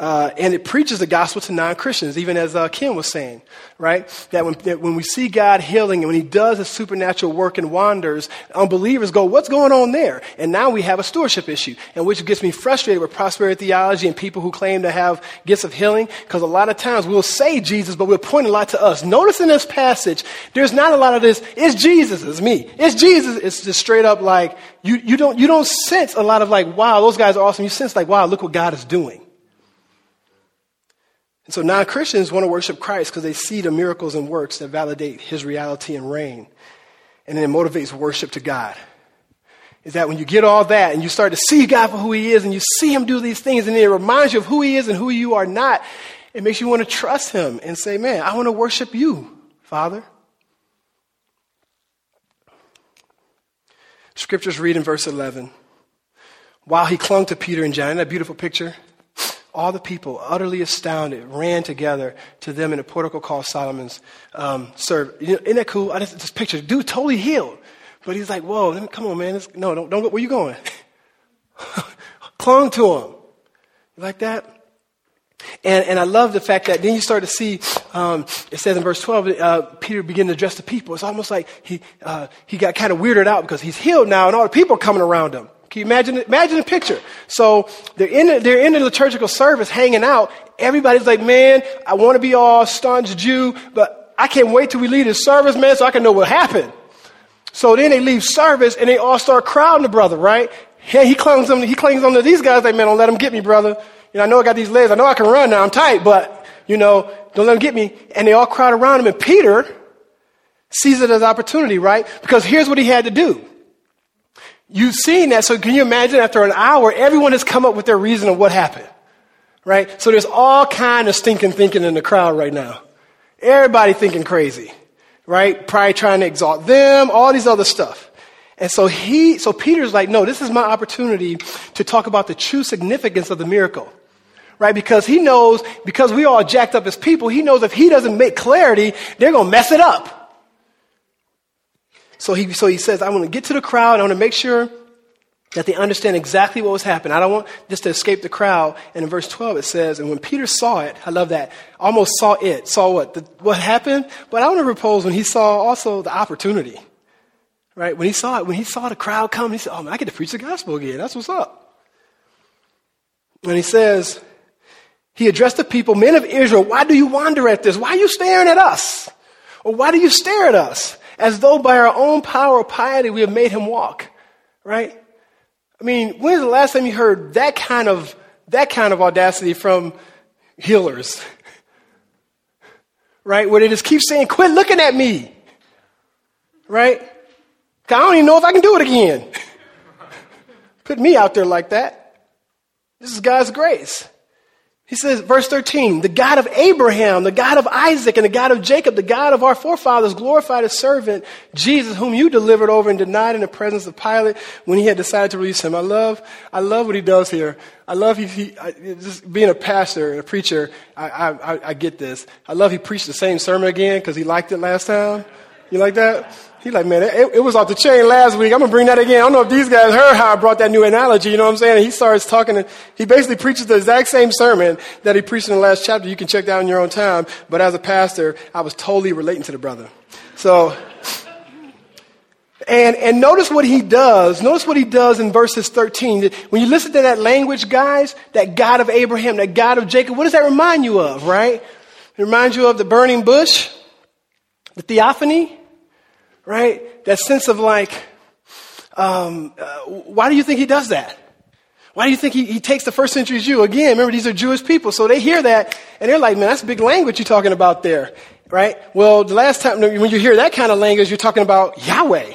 Uh, and it preaches the gospel to non-Christians, even as uh, Kim was saying, right? That when, that when we see God healing and when he does his supernatural work and wonders, unbelievers go, what's going on there? And now we have a stewardship issue, and which gets me frustrated with prosperity theology and people who claim to have gifts of healing, because a lot of times we'll say Jesus, but we'll point a lot to us. Notice in this passage, there's not a lot of this, it's Jesus, it's me. It's Jesus, it's just straight up like, you, you, don't, you don't sense a lot of like, wow, those guys are awesome. You sense like, wow, look what God is doing. And so non Christians want to worship Christ because they see the miracles and works that validate his reality and reign. And then it motivates worship to God. Is that when you get all that and you start to see God for who he is and you see him do these things and it reminds you of who he is and who you are not, it makes you want to trust him and say, Man, I want to worship you, Father. Scriptures read in verse 11. While he clung to Peter and John, that beautiful picture all the people, utterly astounded, ran together to them in a portico called Solomon's um. You know, isn't that cool? I just, picture dude totally healed, but he's like, "Whoa, come on, man! This, no, don't, don't go. Where you going?" Clung to him like that. And, and I love the fact that then you start to see, um, it says in verse 12, uh, Peter began to address the people. It's almost like he, uh, he got kind of weirded out because he's healed now and all the people are coming around him. Can you imagine, imagine the picture? So they're in, the, they're in the liturgical service hanging out. Everybody's like, man, I want to be all staunch Jew, but I can't wait till we leave the service, man, so I can know what happened. So then they leave service and they all start crowding the brother, right? Hey, he clings on, he clings on to these guys like, man, don't let him get me, brother. You know, I know I got these legs. I know I can run now. I'm tight, but, you know, don't let him get me. And they all crowd around him. And Peter sees it as opportunity, right? Because here's what he had to do. You've seen that, so can you imagine after an hour, everyone has come up with their reason of what happened, right? So there's all kind of stinking thinking in the crowd right now. Everybody thinking crazy, right? Probably trying to exalt them, all these other stuff. And so he, so Peter's like, no, this is my opportunity to talk about the true significance of the miracle. Right? Because he knows, because we all jacked up as people, he knows if he doesn't make clarity, they're going to mess it up. So he, so he says, I want to get to the crowd. I want to make sure that they understand exactly what was happening. I don't want this to escape the crowd. And in verse 12 it says, and when Peter saw it, I love that, almost saw it, saw what, the, what happened. But I want to propose when he saw also the opportunity. Right? When he saw it, when he saw the crowd come, he said, oh man, I get to preach the gospel again. That's what's up. And he says, he addressed the people, men of Israel, why do you wonder at this? Why are you staring at us? Or why do you stare at us? As though by our own power of piety we have made him walk. Right? I mean, when's the last time you heard that kind of, that kind of audacity from healers? right? Where they just keep saying, quit looking at me. Right? I don't even know if I can do it again. Put me out there like that. This is God's grace. He says, verse 13, the God of Abraham, the God of Isaac, and the God of Jacob, the God of our forefathers, glorified his servant, Jesus, whom you delivered over and denied in the presence of Pilate when he had decided to release him. I love, I love what he does here. I love he, he I, just being a pastor and a preacher, I, I, I get this. I love he preached the same sermon again because he liked it last time. You like that? He like, man, it, it, was off the chain last week. I'm gonna bring that again. I don't know if these guys heard how I brought that new analogy. You know what I'm saying? he starts talking. To, he basically preaches the exact same sermon that he preached in the last chapter. You can check that in your own time. But as a pastor, I was totally relating to the brother. So, and and notice what he does. Notice what he does in verses 13. When you listen to that language, guys, that God of Abraham, that God of Jacob, what does that remind you of? Right? It reminds you of the burning bush, the theophany right? That sense of like, um, uh, why do you think he does that? Why do you think he, he takes the first century Jew? Again, remember, these are Jewish people, so they hear that and they're like, man, that's big language you're talking about there, right? Well, the last time, when you hear that kind of language, you're talking about Yahweh,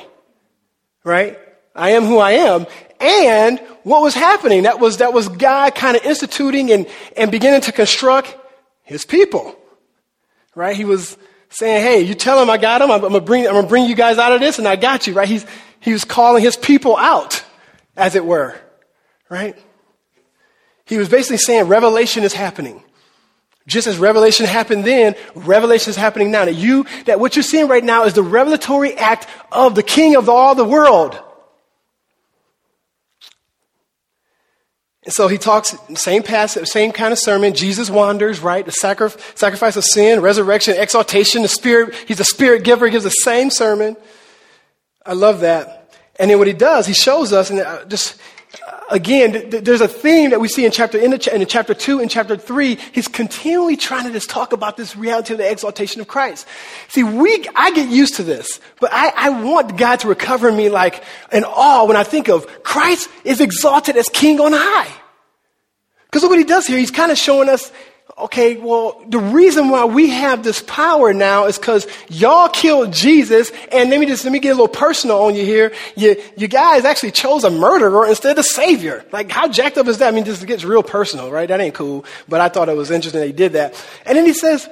right? I am who I am. And what was happening? That was, that was God kind of instituting and, and beginning to construct his people, right? He was, saying, hey, you tell him I got him. I'm, gonna bring, I'm gonna bring you guys out of this and I got you, right? He's, he was calling his people out, as it were, right? He was basically saying revelation is happening. Just as revelation happened then, revelation is happening now. That you, that what you're seeing right now is the revelatory act of the king of all the world. So he talks, same passage, same kind of sermon. Jesus wanders, right? The sacrifice of sin, resurrection, exaltation, the spirit. He's a spirit giver. He gives the same sermon. I love that. And then what he does, he shows us, and just again, there's a theme that we see in chapter in, the, in chapter two and chapter three. He's continually trying to just talk about this reality of the exaltation of Christ. See, we, I get used to this, but I, I want God to recover me like in awe when I think of Christ is exalted as King on high. Because look what he does here. He's kind of showing us okay, well, the reason why we have this power now is because y'all killed Jesus, and let me just, let me get a little personal on you here. You, you guys actually chose a murderer instead of a savior. Like, how jacked up is that? I mean, this gets real personal, right? That ain't cool, but I thought it was interesting he did that. And then he says,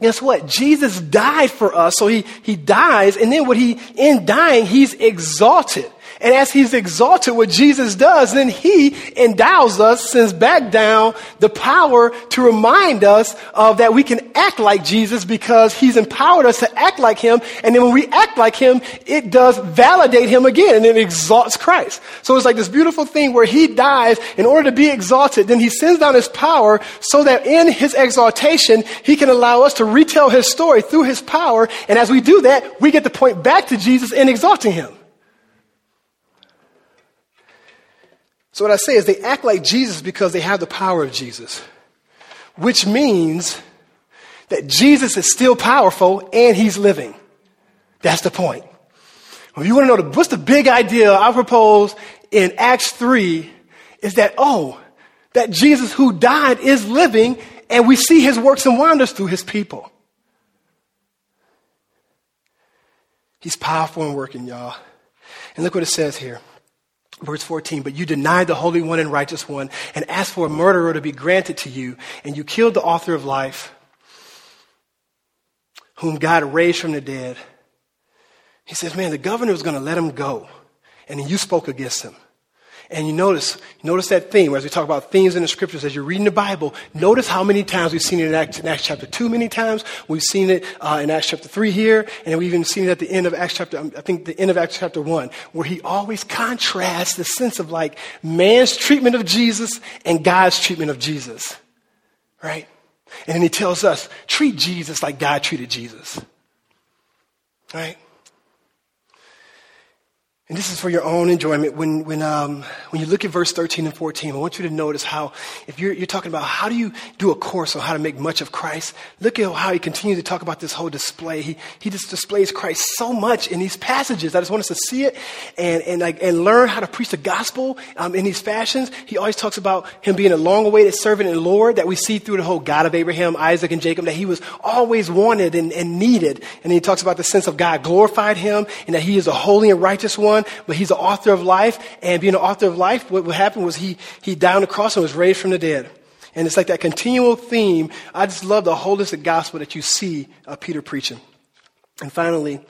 guess what? Jesus died for us, so he, he dies, and then what he, in dying, he's exalted. And as he's exalted, what Jesus does, then he endows us, sends back down the power to remind us of that we can act like Jesus because he's empowered us to act like him. And then when we act like him, it does validate him again and it exalts Christ. So it's like this beautiful thing where he dies in order to be exalted. Then he sends down his power so that in his exaltation, he can allow us to retell his story through his power. And as we do that, we get to point back to Jesus in exalting him. So, what I say is they act like Jesus because they have the power of Jesus, which means that Jesus is still powerful and he's living. That's the point. Well, you want to know the, what's the big idea I propose in Acts 3 is that, oh, that Jesus who died is living and we see his works and wonders through his people. He's powerful and working, y'all. And look what it says here. Verse 14, but you denied the Holy One and Righteous One and asked for a murderer to be granted to you, and you killed the author of life, whom God raised from the dead. He says, man, the governor was going to let him go. and you spoke against him. And you notice, notice that theme as we talk about themes in the scriptures as you're reading the Bible. Notice how many times we've seen it in Acts, in Acts chapter 2 many times. We've seen it uh, in Acts chapter 3 here. And we've even seen it at the end of Acts chapter, um, I think the end of Acts chapter 1, where he always contrasts the sense of like man's treatment of Jesus and God's treatment of Jesus. Right? And then he tells us, treat Jesus like God treated Jesus. Right? And this is for your own enjoyment. When, when, um, when you look at verse 13 and 14, I want you to notice how, if you're, you're talking about how do you do a course on how to make much of Christ, look at how he continues to talk about this whole display. He, he just displays Christ so much in these passages. I just want us to see it and, and, like, and learn how to preach the gospel um, in these fashions. He always talks about him being a long awaited servant and Lord that we see through the whole God of Abraham, Isaac, and Jacob, that he was always wanted and, and needed. And he talks about the sense of God glorified him and that he is a holy and righteous one but he's the author of life. And being the author of life, what, what happened was he, he died on the cross and was raised from the dead. And it's like that continual theme. I just love the holistic gospel that you see uh, Peter preaching. And finally,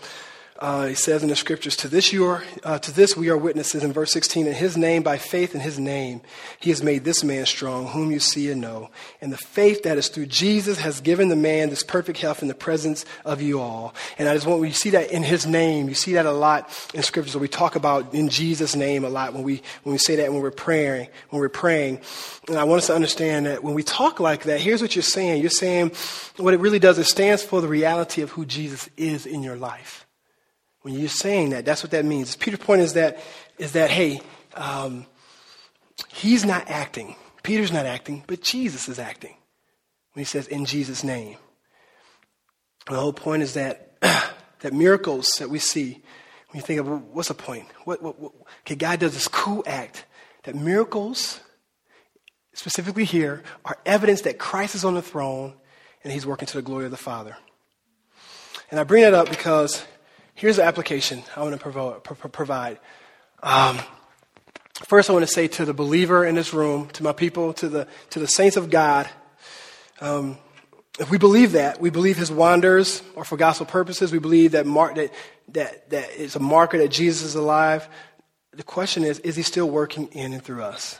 uh, he says in the scriptures, to this, you are, uh, to this we are witnesses in verse 16. In his name, by faith in his name, he has made this man strong, whom you see and know. And the faith that is through Jesus has given the man this perfect health in the presence of you all. And I just want, you see that in his name. You see that a lot in scriptures. We talk about in Jesus' name a lot when we, when we say that when we're praying, when we're praying. And I want us to understand that when we talk like that, here's what you're saying. You're saying what it really does, it stands for the reality of who Jesus is in your life. When you're saying that, that's what that means. Peter's point is that, is that hey, um, he's not acting. Peter's not acting, but Jesus is acting. When he says, in Jesus' name. The whole point is that, that miracles that we see, when you think of what's the point? What, what, what, okay, God does this cool act that miracles, specifically here, are evidence that Christ is on the throne and he's working to the glory of the Father. And I bring that up because Here's the application I want to provide. Um, first, I want to say to the believer in this room, to my people, to the, to the saints of God, um, if we believe that, we believe his wonders are for gospel purposes, we believe that, mar- that, that, that it's a marker that Jesus is alive. The question is, is he still working in and through us?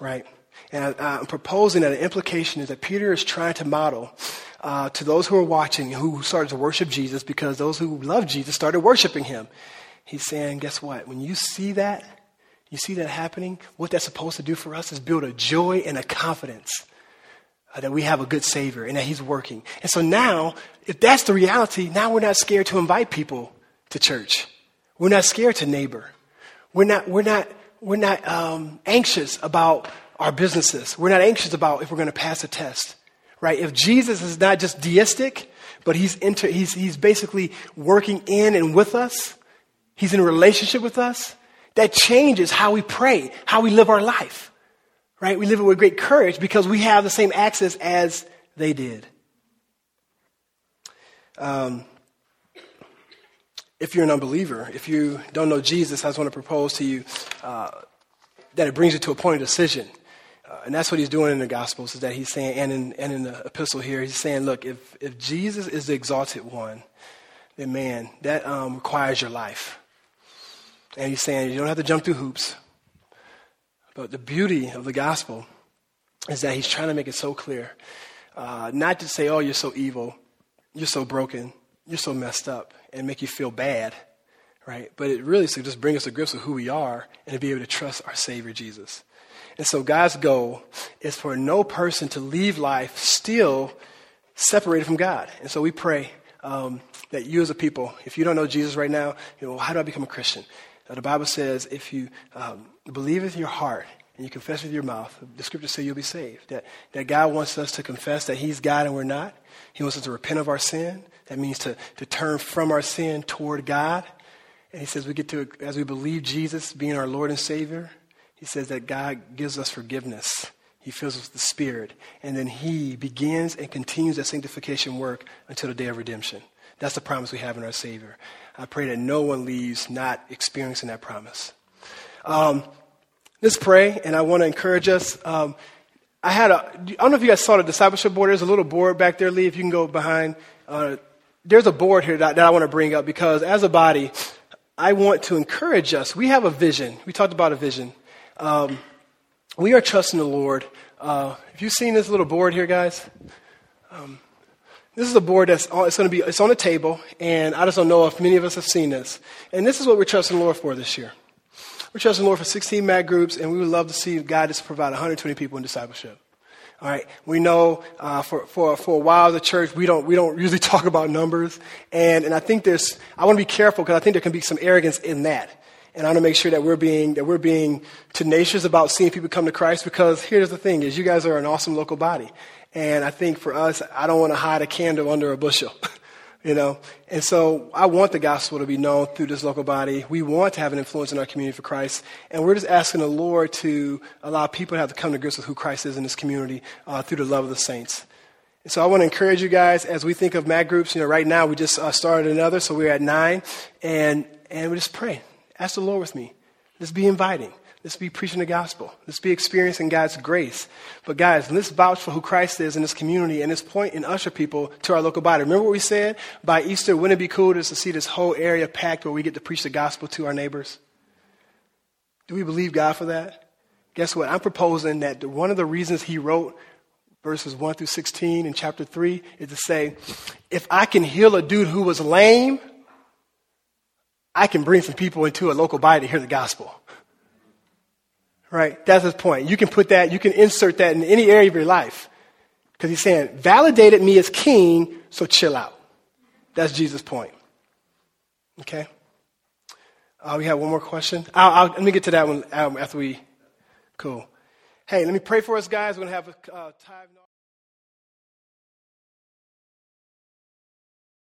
Right? And I, I'm proposing that an implication is that Peter is trying to model uh, to those who are watching who started to worship Jesus because those who love Jesus started worshiping him. He's saying, guess what? When you see that, you see that happening, what that's supposed to do for us is build a joy and a confidence uh, that we have a good Savior and that He's working. And so now, if that's the reality, now we're not scared to invite people to church. We're not scared to neighbor. We're not, we're not, we're not um, anxious about our businesses. We're not anxious about if we're going to pass a test right? If Jesus is not just deistic, but he's, inter, he's, he's basically working in and with us, he's in a relationship with us, that changes how we pray, how we live our life, right? We live it with great courage because we have the same access as they did. Um, if you're an unbeliever, if you don't know Jesus, I just want to propose to you uh, that it brings you to a point of decision. Uh, and that's what he's doing in the Gospels, is that he's saying, and in, and in the epistle here, he's saying, look, if, if Jesus is the exalted one, then man, that um, requires your life. And he's saying, you don't have to jump through hoops. But the beauty of the gospel is that he's trying to make it so clear. Uh, not to say, oh, you're so evil, you're so broken, you're so messed up, and make you feel bad, right? But it really is to just bring us to grips with who we are and to be able to trust our Savior Jesus. And so God's goal is for no person to leave life still separated from God. And so we pray um, that you as a people, if you don't know Jesus right now, you know, how do I become a Christian? Now, the Bible says if you um, believe with your heart and you confess with your mouth, the scriptures say you'll be saved. That, that God wants us to confess that He's God and we're not. He wants us to repent of our sin. That means to, to turn from our sin toward God. And He says we get to, as we believe Jesus being our Lord and Savior, he says that God gives us forgiveness. He fills us with the Spirit. And then He begins and continues that sanctification work until the day of redemption. That's the promise we have in our Savior. I pray that no one leaves not experiencing that promise. Um, let's pray, and I want to encourage us. Um, I had a, I don't know if you guys saw the discipleship board. There's a little board back there, Lee, if you can go behind. Uh, there's a board here that, that I want to bring up because as a body, I want to encourage us. We have a vision. We talked about a vision. Um, we are trusting the Lord. Uh, have you seen this little board here, guys? Um, this is a board that's on, it's going to be it's on a table, and I just don't know if many of us have seen this. And this is what we're trusting the Lord for this year. We're trusting the Lord for 16 MAC groups, and we would love to see God just provide 120 people in discipleship. All right. We know uh, for, for, for a while the church, we don't, we don't usually talk about numbers. And, and I think there's, I want to be careful because I think there can be some arrogance in that. And I want to make sure that we're being, that we're being tenacious about seeing people come to Christ because here's the thing is you guys are an awesome local body. And I think for us, I don't want to hide a candle under a bushel. you know? And so i want the gospel to be known through this local body. We want to have an influence in our community for christ. And we're just asking the lord to allow people to have to come to grips with who christ is in this community uh, through the love of the saints. And so i want to encourage you guys as we think of mag groups you know right now we just uh, started another so we're at nine. And and we just pray ask the lord with me let's be inviting Let's be preaching the gospel. Let's be experiencing God's grace. But guys, let's vouch for who Christ is in this community and let's point and usher people to our local body. Remember what we said? By Easter, wouldn't it be cool just to see this whole area packed where we get to preach the gospel to our neighbors? Do we believe God for that? Guess what? I'm proposing that one of the reasons he wrote verses 1 through 16 in chapter 3 is to say, if I can heal a dude who was lame, I can bring some people into a local body to hear the gospel. Right? That's his point. You can put that, you can insert that in any area of your life. Because he's saying, validated me as king, so chill out. That's Jesus' point. Okay? Uh, we have one more question. I'll, I'll, let me get to that one um, after we. Cool. Hey, let me pray for us, guys. We're going to have a uh, time.